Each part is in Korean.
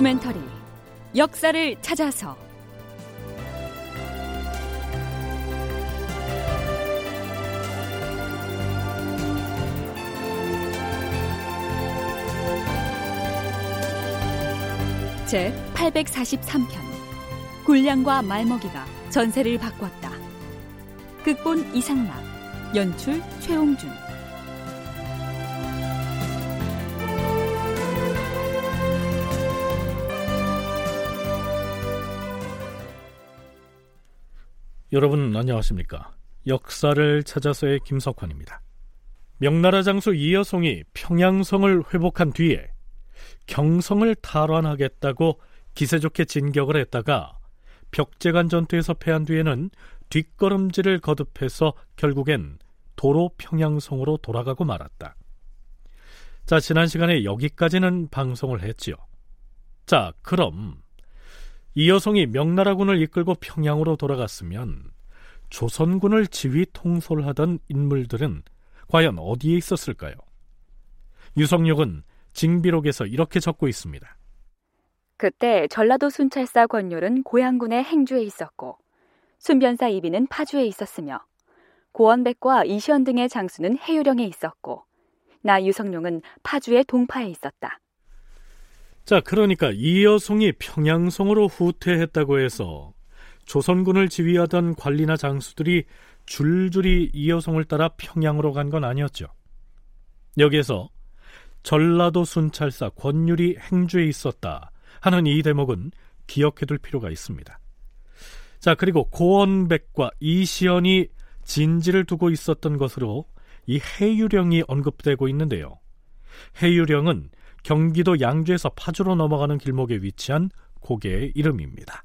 다큐멘터리 역사를 찾아서 제 843편 굴량과 말먹이가 전세를 바꿨다. 극본 이상락 연출 최홍준 여러분 안녕하십니까? 역사를 찾아서의 김석환입니다. 명나라 장수 이여송이 평양성을 회복한 뒤에 경성을 탈환하겠다고 기세 좋게 진격을 했다가 벽제간 전투에서 패한 뒤에는 뒷걸음질을 거듭해서 결국엔 도로 평양성으로 돌아가고 말았다. 자, 지난 시간에 여기까지는 방송을 했지요. 자, 그럼 이 여성이 명나라군을 이끌고 평양으로 돌아갔으면 조선군을 지휘 통솔하던 인물들은 과연 어디에 있었을까요? 유성룡은 징비록에서 이렇게 적고 있습니다. 그때 전라도 순찰사 권율은 고양군의 행주에 있었고 순변사 이비는 파주에 있었으며 고원백과 이시연 등의 장수는 해유령에 있었고 나 유성룡은 파주의 동파에 있었다. 자, 그러니까 이여송이 평양성으로 후퇴했다고 해서 조선군을 지휘하던 관리나 장수들이 줄줄이 이여송을 따라 평양으로 간 건 아니었죠. 여기에서 전라도 순찰사 권율이 행주에 있었다 하는 이 대목은 기억해둘 필요가 있습니다. 자, 그리고 고원백과 이시연이 진지를 두고 있었던 것으로 이 해유령이 언급되고 있는데요. 해유령은 경기도 양주에서 파주로 넘어가는 길목에 위치한 고개의 이름입니다.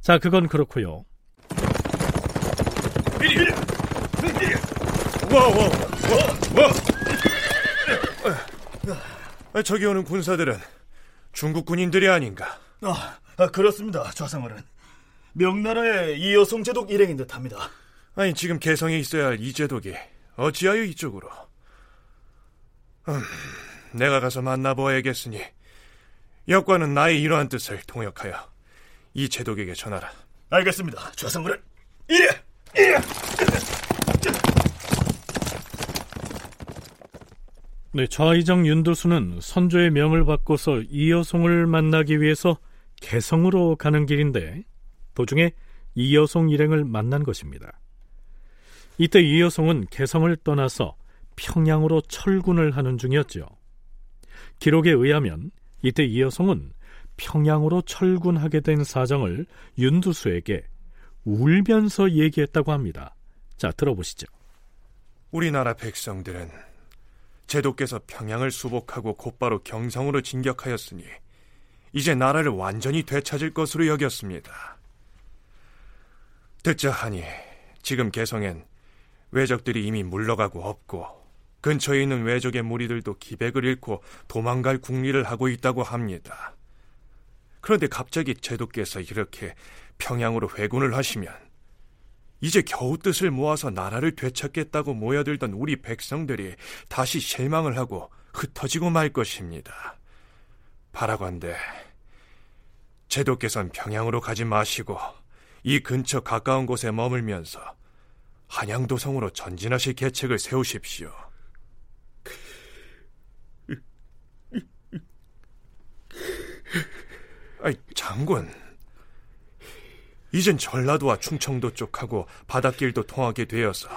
자, 그건 그렇고요. 와, 와, 와, 와. 저기 오는 군사들은 중국 군인들이 아닌가? 아, 아 그렇습니다, 좌상어른. 명나라의 이여송 제독 일행인 듯합니다. 아니 지금 개성에 있어야 할 이 제독이 어찌하여 이쪽으로? 음, 내가 가서 만나보아야겠으니 역관은 나의 이러한 뜻을 통역하여 이 제독에게 전하라. 알겠습니다, 좌상어른. 이래, 이래. 네, 좌의정 윤도수는 선조의 명을 받고서 이여송을 만나기 위해서 개성으로 가는 길인데 도중에 이여송 일행을 만난 것입니다. 이때 이여송은 개성을 떠나서 평양으로 철군을 하는 중이었죠. 기록에 의하면 이때 이여송은 평양으로 철군하게 된 사정을 윤두수에게 울면서 얘기했다고 합니다. 자, 들어보시죠. 우리나라 백성들은 제도께서 평양을 수복하고 곧바로 경성으로 진격하였으니 이제 나라를 완전히 되찾을 것으로 여겼습니다. 듣자 하니 지금 개성엔 외적들이 이미 물러가고 없고 근처에 있는 외적의 무리들도 기백을 잃고 도망갈 궁리를 하고 있다고 합니다. 그런데 갑자기 제도께서 이렇게 평양으로 회군을 하시면 이제 겨우 뜻을 모아서 나라를 되찾겠다고 모여들던 우리 백성들이 다시 실망을 하고 흩어지고 말 것입니다. 바라건대 제도께서는 평양으로 가지 마시고 이 근처 가까운 곳에 머물면서 한양도성으로 전진하실 계책을 세우십시오. 아이, 장군. 이젠 전라도와 충청도 쪽하고 바닷길도 통하게 되어서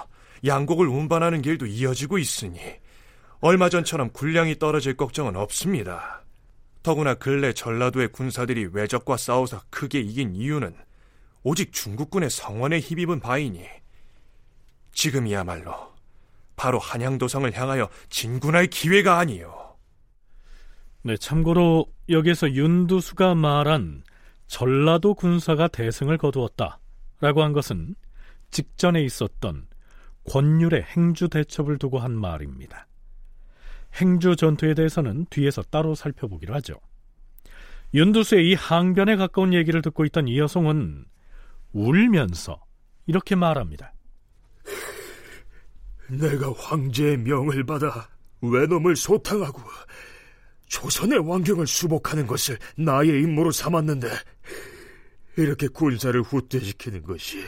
양곡을 운반하는 길도 이어지고 있으니 얼마 전처럼 군량이 떨어질 걱정은 없습니다. 더구나 근래 전라도의 군사들이 외적과 싸워서 크게 이긴 이유는 오직 중국군의 성원에 힘입은 바이니 지금이야말로 바로 한양도성을 향하여 진군할 기회가 아니요. 네, 참고로 여기서 윤두수가 말한 전라도 군사가 대승을 거두었다라고 한 것은 직전에 있었던 권율의 행주 대첩을 두고 한 말입니다. 행주 전투에 대해서는 뒤에서 따로 살펴보기로 하죠. 윤두수의 이 항변에 가까운 얘기를 듣고 있던 이여송은 울면서 이렇게 말합니다. 내가 황제의 명을 받아 외놈을 소탕하고 조선의 왕경을 수복하는 것을 나의 임무로 삼았는데 이렇게 군사를 후퇴시키는 것이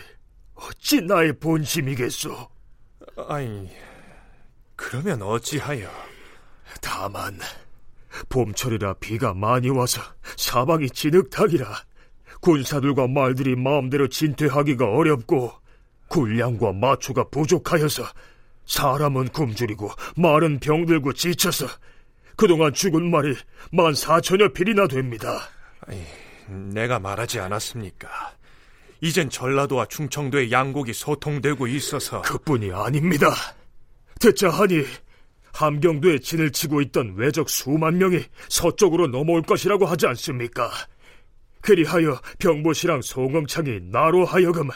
어찌 나의 본심이겠소? 아니, 그러면 어찌하여? 다만 봄철이라 비가 많이 와서 사방이 진흙탕이라 군사들과 말들이 마음대로 진퇴하기가 어렵고 군량과 마초가 부족하여서 사람은 굶주리고 말은 병들고 지쳐서 그동안 죽은 말이 만 사천여 필이나 됩니다. 아니, 내가 말하지 않았습니까? 이젠 전라도와 충청도의 양곡이 소통되고 있어서 그뿐이 아닙니다. 듣자 하니 함경도에 진을 치고 있던 외적 수만 명이 서쪽으로 넘어올 것이라고 하지 않습니까? 그리하여 병보시랑 송엄창이 나로 하여금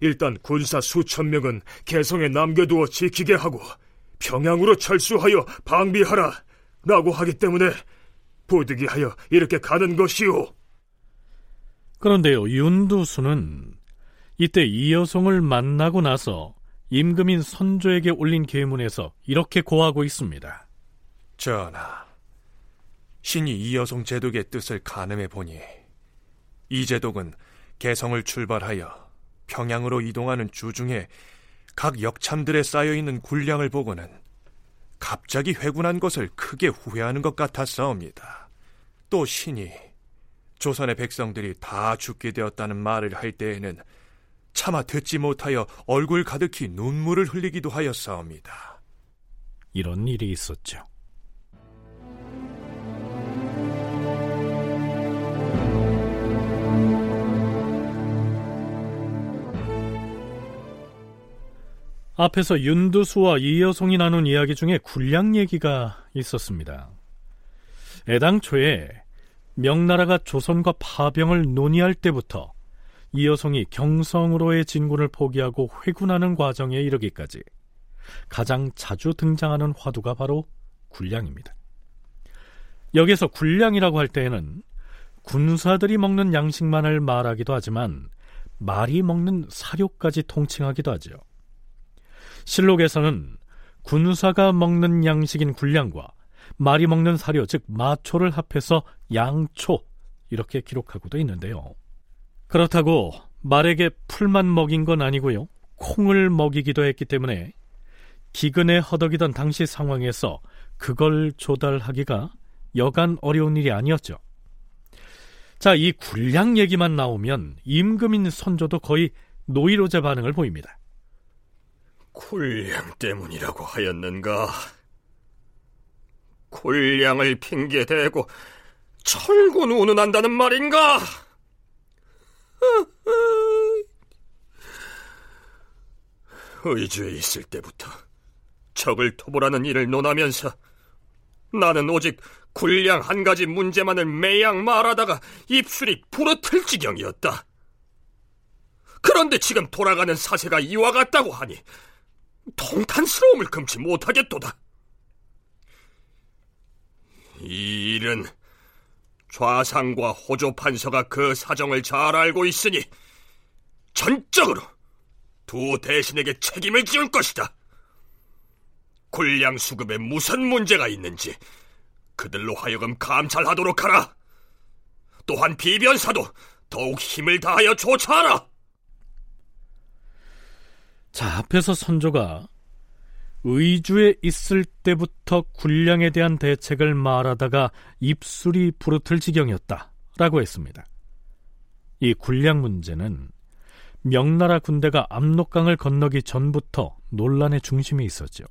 일단 군사 수천 명은 개성에 남겨두어 지키게 하고 평양으로 철수하여 방비하라 라고 하기 때문에 부득이하여 이렇게 가는 것이오. 그런데요, 윤두수는 이때 이 여성을 만나고 나서 임금인 선조에게 올린 계문에서 이렇게 고하고 있습니다. 전하, 신이 이 여성 제독의 뜻을 가늠해 보니 이 제독은 개성을 출발하여 평양으로 이동하는 주중에 각 역참들에 쌓여 있는 군량을 보고는 갑자기 회군한 것을 크게 후회하는 것 같았사옵니다. 또 신이 조선의 백성들이 다 죽게 되었다는 말을 할 때에는 차마 듣지 못하여 얼굴 가득히 눈물을 흘리기도 하였사옵니다. 이런 일이 있었죠. 앞에서 윤두수와 이여송이 나눈 이야기 중에 군량 얘기가 있었습니다. 애당초에 명나라가 조선과 파병을 논의할 때부터 이여송이 경성으로의 진군을 포기하고 회군하는 과정에 이르기까지 가장 자주 등장하는 화두가 바로 군량입니다. 여기서 군량이라고 할 때에는 군사들이 먹는 양식만을 말하기도 하지만 말이 먹는 사료까지 통칭하기도 하죠. 실록에서는 군사가 먹는 양식인 군량과 말이 먹는 사료, 즉 마초를 합해서 양초 이렇게 기록하고도 있는데요. 그렇다고 말에게 풀만 먹인 건 아니고요. 콩을 먹이기도 했기 때문에 기근에 허덕이던 당시 상황에서 그걸 조달하기가 여간 어려운 일이 아니었죠. 자, 이 군량 얘기만 나오면 임금인 선조도 거의 노이로제 반응을 보입니다. 굴량 때문이라고 하였는가? 굴량을 핑계대고 철군 운운한다는 말인가? 의주에 있을 때부터 적을 토벌하는 일을 논하면서 나는 오직 굴량 한 가지 문제만을 매양 말하다가 입술이 부러틀 지경이었다. 그런데 지금 돌아가는 사세가 이와 같다고 하니 통탄스러움을 금치 못하겠도다. 이 일은 좌상과 호조 판서가 그 사정을 잘 알고 있으니 전적으로 두 대신에게 책임을 지을 것이다. 군량 수급에 무슨 문제가 있는지 그들로 하여금 감찰하도록 하라. 또한 비변사도 더욱 힘을 다하여 조처하라. 자, 앞에서 선조가 의주에 있을 때부터 군량에 대한 대책을 말하다가 입술이 부르틀 지경이었다라고 했습니다. 이 군량 문제는 명나라 군대가 압록강을 건너기 전부터 논란의 중심에 있었죠.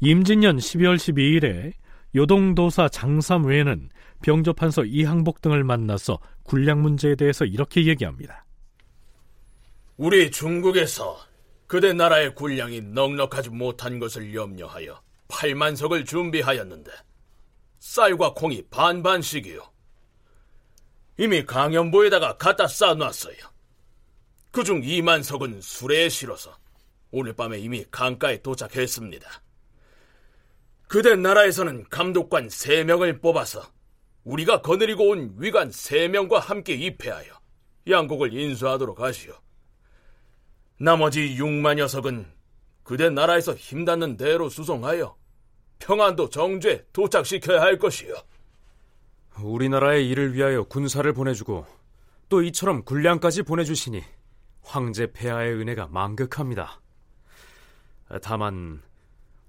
임진년 12월 12일에 요동도사 장삼 외에는 병조판서 이항복 등을 만나서 군량 문제에 대해서 이렇게 얘기합니다. 우리 중국에서 그대 나라의 군량이 넉넉하지 못한 것을 염려하여 8만 석을 준비하였는데 쌀과 콩이 반반씩이요. 이미 강연보에다가 갖다 쌓아놨어요. 그중 2만 석은 수레에 실어서 오늘 밤에 이미 강가에 도착했습니다. 그대 나라에서는 감독관 3명을 뽑아서 우리가 거느리고 온 위관 3명과 함께 입회하여 양곡을 인수하도록 하시오. 나머지 6만 녀석은 그대 나라에서 힘닿는 대로 수송하여 평안도 정주에 도착시켜야 할 것이요. 우리나라의 일을 위하여 군사를 보내주고 또 이처럼 군량까지 보내주시니 황제 폐하의 은혜가 망극합니다. 다만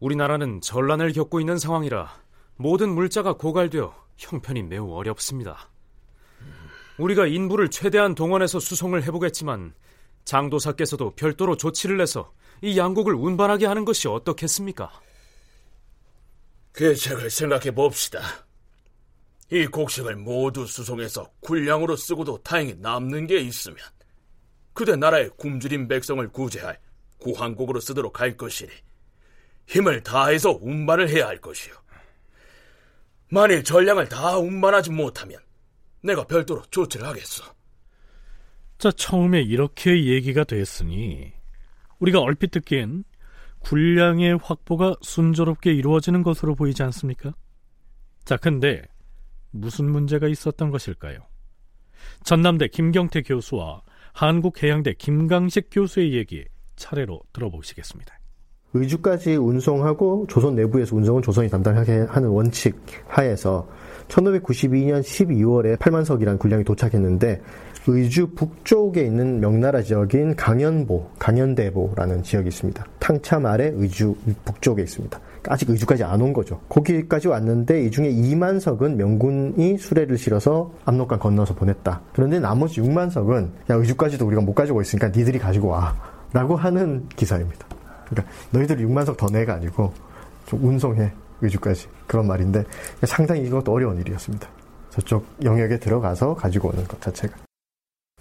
우리나라는 전란을 겪고 있는 상황이라 모든 물자가 고갈되어 형편이 매우 어렵습니다. 우리가 인부를 최대한 동원해서 수송을 해보겠지만 장도사께서도 별도로 조치를 내서 이 양국을 운반하게 하는 것이 어떻겠습니까? 계책을 생각해 봅시다. 이 곡식을 모두 수송해서 군량으로 쓰고도 다행히 남는 게 있으면 그대 나라의 굶주린 백성을 구제할 구한국으로 쓰도록 할 것이니 힘을 다해서 운반을 해야 할 것이요. 만일 전량을 다 운반하지 못하면 내가 별도로 조치를 하겠어. 자, 처음에 이렇게 얘기가 됐으니 우리가 얼핏 듣기엔 군량의 확보가 순조롭게 이루어지는 것으로 보이지 않습니까? 자, 근데 무슨 문제가 있었던 것일까요? 전남대 김경태 교수와 한국해양대 김강식 교수의 얘기 차례로 들어보시겠습니다. 의주까지 운송하고 조선 내부에서 운송은 조선이 담당하게 하는 원칙 하에서 1592년 12월에 8만석이라는 군량이 도착했는데 의주 북쪽에 있는 명나라 지역인 강연보, 강연대보라는 지역이 있습니다. 탕참 아래 의주 북쪽에 있습니다. 아직 의주까지 안 온 거죠. 거기까지 왔는데 이 중에 2만 석은 명군이 수레를 실어서 압록강 건너서 보냈다. 그런데 나머지 6만 석은 야 의주까지도 우리가 못 가지고 있으니까 니들이 가지고 와라고 하는 기사입니다. 그러니까 너희들이 6만 석더 내가 아니고 좀 운송해 의주까지 그런 말인데 상당히 이것도 어려운 일이었습니다. 저쪽 영역에 들어가서 가지고 오는 것 자체가.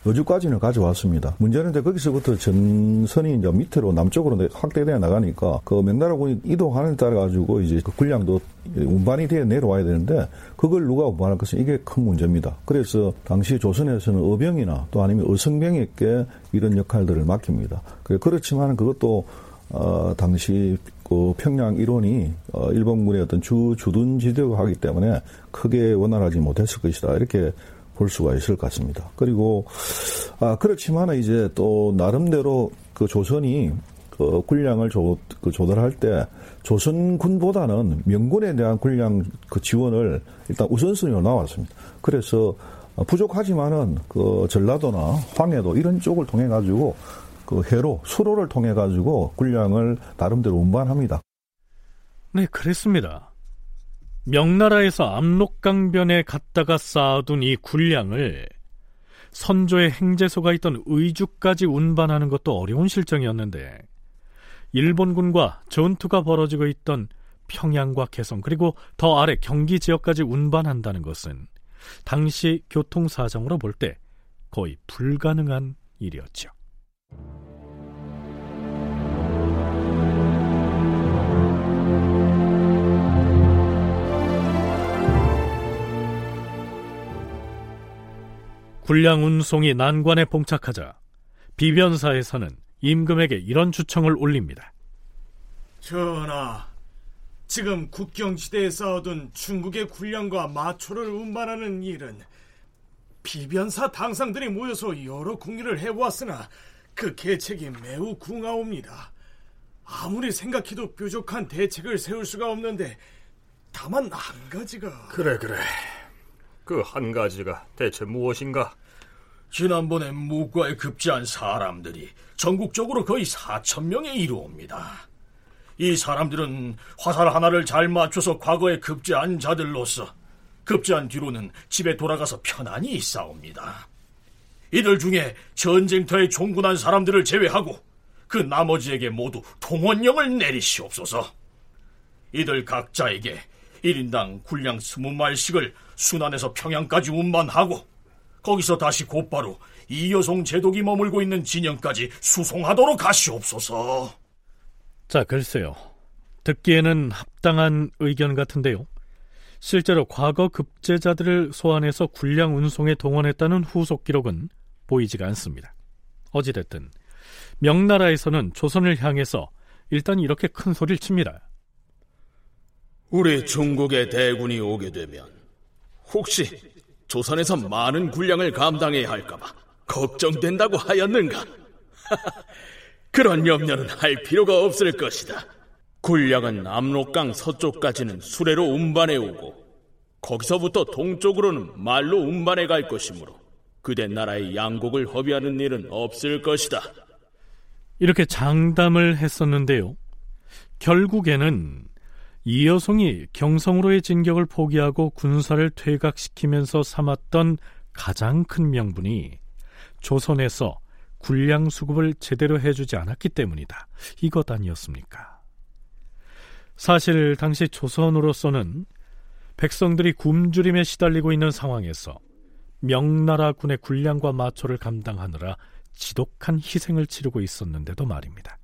어주까지는 가져왔습니다. 문제는 이제 거기서부터 전선이 이제 밑으로 남쪽으로 확대되어 나가니까 그 명나라군이 이동하는 데 따라 가지고 이제 그 군량도 운반이 되어 내려와야 되는데 그걸 누가 운반할 것은 이게 큰 문제입니다. 그래서 당시 조선에서는 어병이나 또 아니면 어성병에게 이런 역할들을 맡깁니다. 그렇지만 그것도 어, 당시 그 평양 일원이 어, 일본군의 어떤 주 주둔 지대고 하기 때문에 크게 원활하지 못했을 것이다 이렇게 볼 수가 있을 것 같습니다. 그리고 아 그렇지만 이제 또 나름대로 그 조선이 그 군량을 조, 그 조달할 때 조선군보다는 명군에 대한 군량 그 지원을 일단 우선순위로 나왔습니다. 그래서 부족하지만은 그 전라도나 황해도 이런 쪽을 통해 가지고 그 해로 수로를 통해 가지고 군량을 나름대로 운반합니다. 네, 그랬습니다. 명나라에서 압록강변에 갔다가 쌓아둔 이 군량을 선조의 행제소가 있던 의주까지 운반하는 것도 어려운 실정이었는데 일본군과 전투가 벌어지고 있던 평양과 개성 그리고 더 아래 경기 지역까지 운반한다는 것은 당시 교통 사정으로 볼 때 거의 불가능한 일이었죠. 군량 운송이 난관에 봉착하자 비변사에서는 임금에게 이런 주청을 올립니다. 전하, 지금 국경시대에 쌓아둔 중국의 군량과 마초를 운반하는 일은 비변사 당상들이 모여서 여러 궁리를 해보았으나 그 계책이 매우 궁하옵니다. 아무리 생각해도 뾰족한 대책을 세울 수가 없는데 다만 한 가지가 그래 그래 그 한 가지가 대체 무엇인가? 지난번에 무과에 급제한 사람들이 전국적으로 거의 4천 명에 이르옵니다. 이 사람들은 화살 하나를 잘 맞춰서 과거에 급제한 자들로서 급제한 뒤로는 집에 돌아가서 편안히 있사옵니다. 이들 중에 전쟁터에 종군한 사람들을 제외하고 그 나머지에게 모두 통원령을 내리시옵소서. 이들 각자에게 1인당 군량 20말씩을 순안에서 평양까지 운반하고 거기서 다시 곧바로 이여송 제독이 머물고 있는 진영까지 수송하도록 하시옵소서. 자, 글쎄요. 듣기에는 합당한 의견 같은데요. 실제로 과거 급제자들을 소환해서 군량 운송에 동원했다는 후속 기록은 보이지가 않습니다. 어찌됐든 명나라에서는 조선을 향해서 일단 이렇게 큰 소리를 칩니다. 우리 중국의 대군이 오게 되면 혹시 조선에서 많은 군량을 감당해야 할까봐 걱정된다고 하였는가? 그런 염려는 할 필요가 없을 것이다. 군량은 압록강 서쪽까지는 수레로 운반해 오고 거기서부터 동쪽으로는 말로 운반해 갈 것이므로 그대 나라의 양곡을 허비하는 일은 없을 것이다. 이렇게 장담을 했었는데요. 결국에는 이여송이 경성으로의 진격을 포기하고 군사를 퇴각시키면서 삼았던 가장 큰 명분이 조선에서 군량 수급을 제대로 해주지 않았기 때문이다. 이것 아니었습니까? 사실 당시 조선으로서는 백성들이 굶주림에 시달리고 있는 상황에서 명나라 군의 군량과 마초를 감당하느라 지독한 희생을 치르고 있었는데도 말입니다.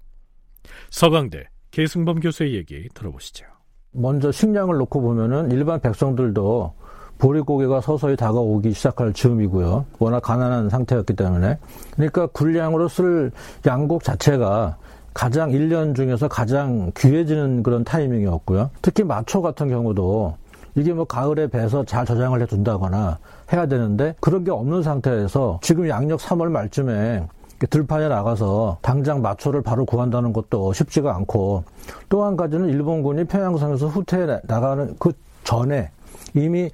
서강대 계승범 교수의 얘기 들어보시죠. 먼저 식량을 놓고 보면은 일반 백성들도 보릿고개가 서서히 다가오기 시작할 즈음이고요. 워낙 가난한 상태였기 때문에. 그러니까 군량으로 쓸 양곡 자체가 가장 1년 중에서 가장 귀해지는 그런 타이밍이었고요. 특히 마초 같은 경우도 이게 뭐 가을에 배서 잘 저장을 해둔다거나 해야 되는데 그런 게 없는 상태에서 지금 양력 3월 말쯤에 들판에 나가서 당장 마초를 바로 구한다는 것도 쉽지가 않고 또 한 가지는 일본군이 평양성에서 후퇴해 나가는 그 전에 이미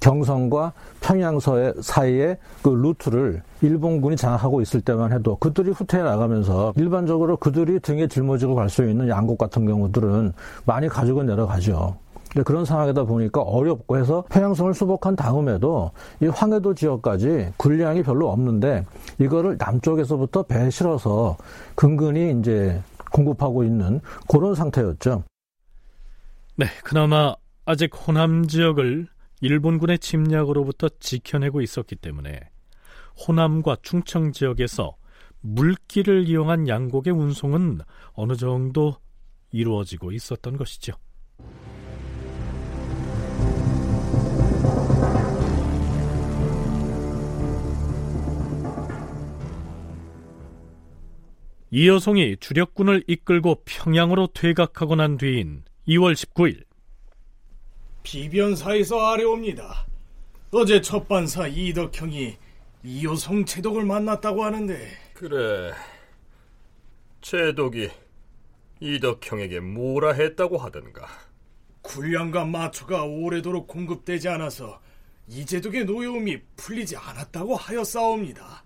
경성과 평양서 사이의 그 루트를 일본군이 장악하고 있을 때만 해도 그들이 후퇴해 나가면서 일반적으로 그들이 등에 짊어지고 갈 수 있는 양곡 같은 경우들은 많이 가지고 내려가죠. 그런 상황이다 보니까 어렵고 해서 평양성을 수복한 다음에도 이 황해도 지역까지 군량이 별로 없는데 이거를 남쪽에서부터 배에 실어서 근근히 이제 공급하고 있는 그런 상태였죠. 네, 그나마 아직 호남 지역을 일본군의 침략으로부터 지켜내고 있었기 때문에 호남과 충청 지역에서 물길을 이용한 양곡의 운송은 어느 정도 이루어지고 있었던 것이죠. 이여송이 주력군을 이끌고 평양으로 퇴각하고 난 뒤인 2월 19일 비변사에서 아래옵니다. 어제 첫반사 이덕형이 이여송 제독을 만났다고 하는데 그래 제독이 이덕형에게 뭐라 했다고 하던가 군량과 마초가 오래도록 공급되지 않아서 이제독의 노여움이 풀리지 않았다고 하였사옵니다.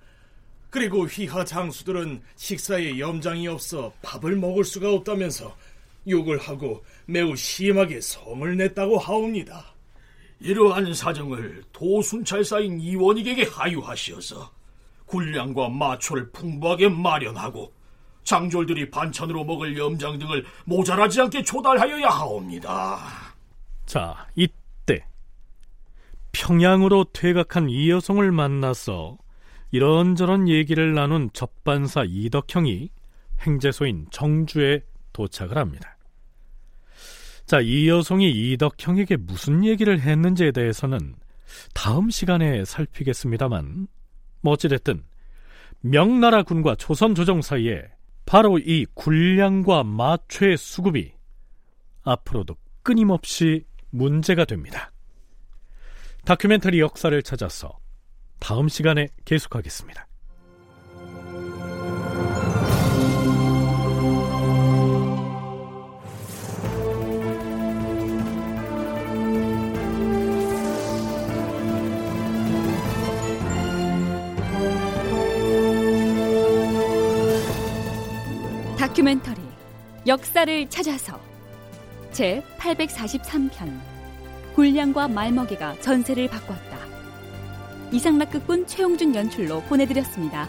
그리고 휘하 장수들은 식사에 염장이 없어 밥을 먹을 수가 없다면서 욕을 하고 매우 심하게 성을 냈다고 하옵니다. 이러한 사정을 도순찰사인 이원익에게 하유하시어서 군량과 마초를 풍부하게 마련하고 장졸들이 반찬으로 먹을 염장 등을 모자라지 않게 조달하여야 하옵니다. 자, 이때 평양으로 퇴각한 이 여성을 만나서 이런저런 얘기를 나눈 접반사 이덕형이 행제소인 정주에 도착을 합니다. 자, 이 여성이 이덕형에게 무슨 얘기를 했는지에 대해서는 다음 시간에 살피겠습니다만, 뭐 어찌됐든 명나라 군과 조선 조정 사이에 바로 이 군량과 마초의 수급이 앞으로도 끊임없이 문제가 됩니다. 다큐멘터리 역사를 찾아서 다음 시간에 계속하겠습니다. 다큐멘터리 역사를 찾아서 제 843편 굴량과 말먹이가 전세를 바꿨다. 이상락 극본 최용준 연출로 보내드렸습니다.